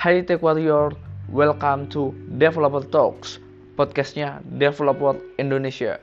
Hai Tech Warrior, welcome to Developer Talks, podcastnya Developer Indonesia.